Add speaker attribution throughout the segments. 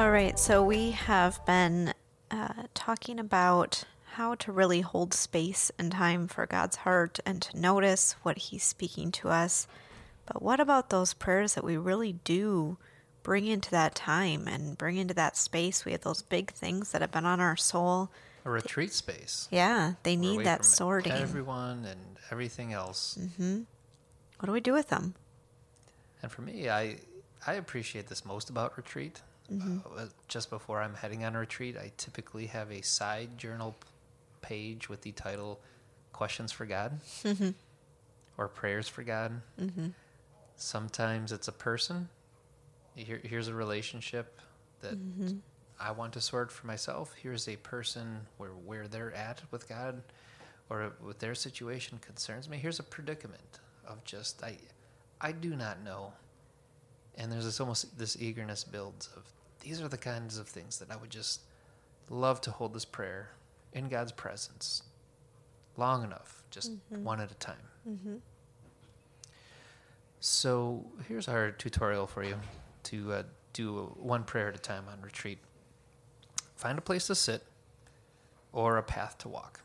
Speaker 1: All right, so we have been uh, talking about how to really hold space and time for God's heart and to notice what He's speaking to us. But what about those prayers that we really do bring into that time and bring into that space? We have those big things that have been on our soul.
Speaker 2: A retreat space.
Speaker 1: Yeah, they
Speaker 2: We're
Speaker 1: need that sorting.
Speaker 2: Everyone and everything else.
Speaker 1: What do we do with them?
Speaker 2: And for me, I I appreciate this most about retreat. Mm-hmm. Uh, just before I'm heading on a retreat, I typically have a side journal page with the title "Questions for God" mm-hmm. or "Prayers for God." Mm-hmm. Sometimes it's a person. Here, here's a relationship that I want to sort for myself. Here's a person where where they're at with God, or with their situation concerns me. Here's a predicament of just I, I do not know, and there's this almost this eagerness builds of these are the kinds of things that I would just love to hold this prayer in God's presence, long enough, just one at a time. So here's our tutorial for you to uh, do one prayer at a time on retreat. Find a place to sit or a path to walk.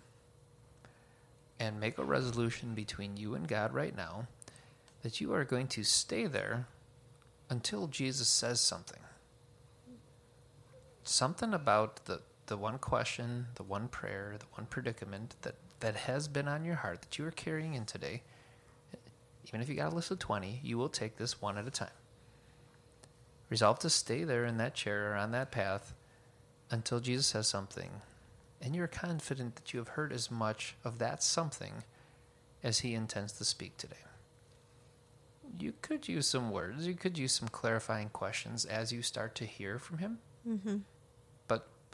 Speaker 2: And make a resolution between you and God right now that you are going to stay there until Jesus says something. Something about the, the one question, the one prayer, the one predicament that, that has been on your heart that you are carrying in today. Even if you got a list of 20, you will take this one at a time. Resolve to stay there in that chair or on that path until Jesus says something, and you're confident that you have heard as much of that something as he intends to speak today. You could use some words, you could use some clarifying questions as you start to hear from him.
Speaker 1: Mm-hmm.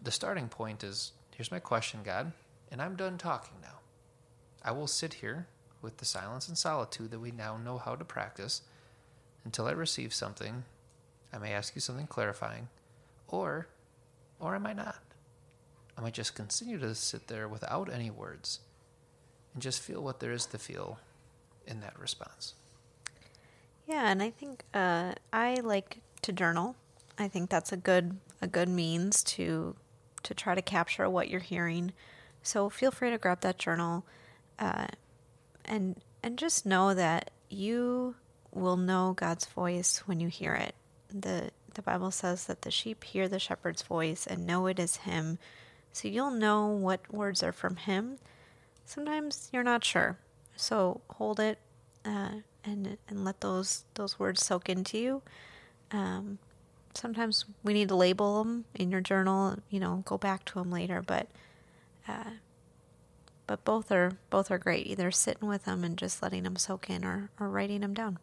Speaker 2: The starting point is here's my question, God, and I'm done talking now. I will sit here with the silence and solitude that we now know how to practice until I receive something. I may ask you something clarifying, or or I might not. I might just continue to sit there without any words and just feel what there is to feel in that response.
Speaker 1: Yeah, and I think uh, I like to journal. I think that's a good a good means to to try to capture what you're hearing. So feel free to grab that journal, uh, and and just know that you will know God's voice when you hear it. the The Bible says that the sheep hear the shepherd's voice and know it is Him. So you'll know what words are from Him. Sometimes you're not sure, so hold it uh, and and let those those words soak into you. Um, sometimes we need to label them in your journal. You know, go back to them later. But uh, but both are both are great. Either sitting with them and just letting them soak in, or or writing them down.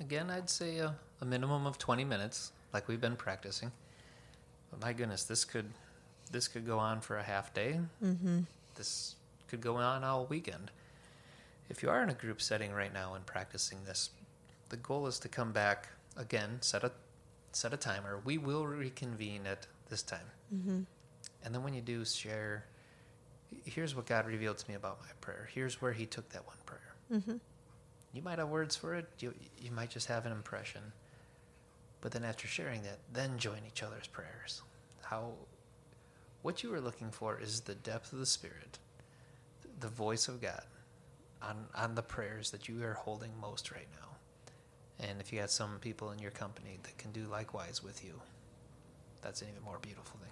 Speaker 2: Again, I'd say a, a minimum of 20 minutes, like we've been practicing. But my goodness, this could this could go on for a half day.
Speaker 1: Mm-hmm.
Speaker 2: This could go on all weekend. If you are in a group setting right now and practicing this, the goal is to come back again, set a set a timer. We will reconvene at this time.
Speaker 1: Mm-hmm.
Speaker 2: And then when you do share, here's what God revealed to me about my prayer. Here's where He took that one prayer.
Speaker 1: Mm-hmm.
Speaker 2: You might have words for it. You you might just have an impression. But then after sharing that, then join each other's prayers. How what you are looking for is the depth of the Spirit, the voice of God on on the prayers that you are holding most right now. And if you got some people in your company that can do likewise with you, that's an even more beautiful thing.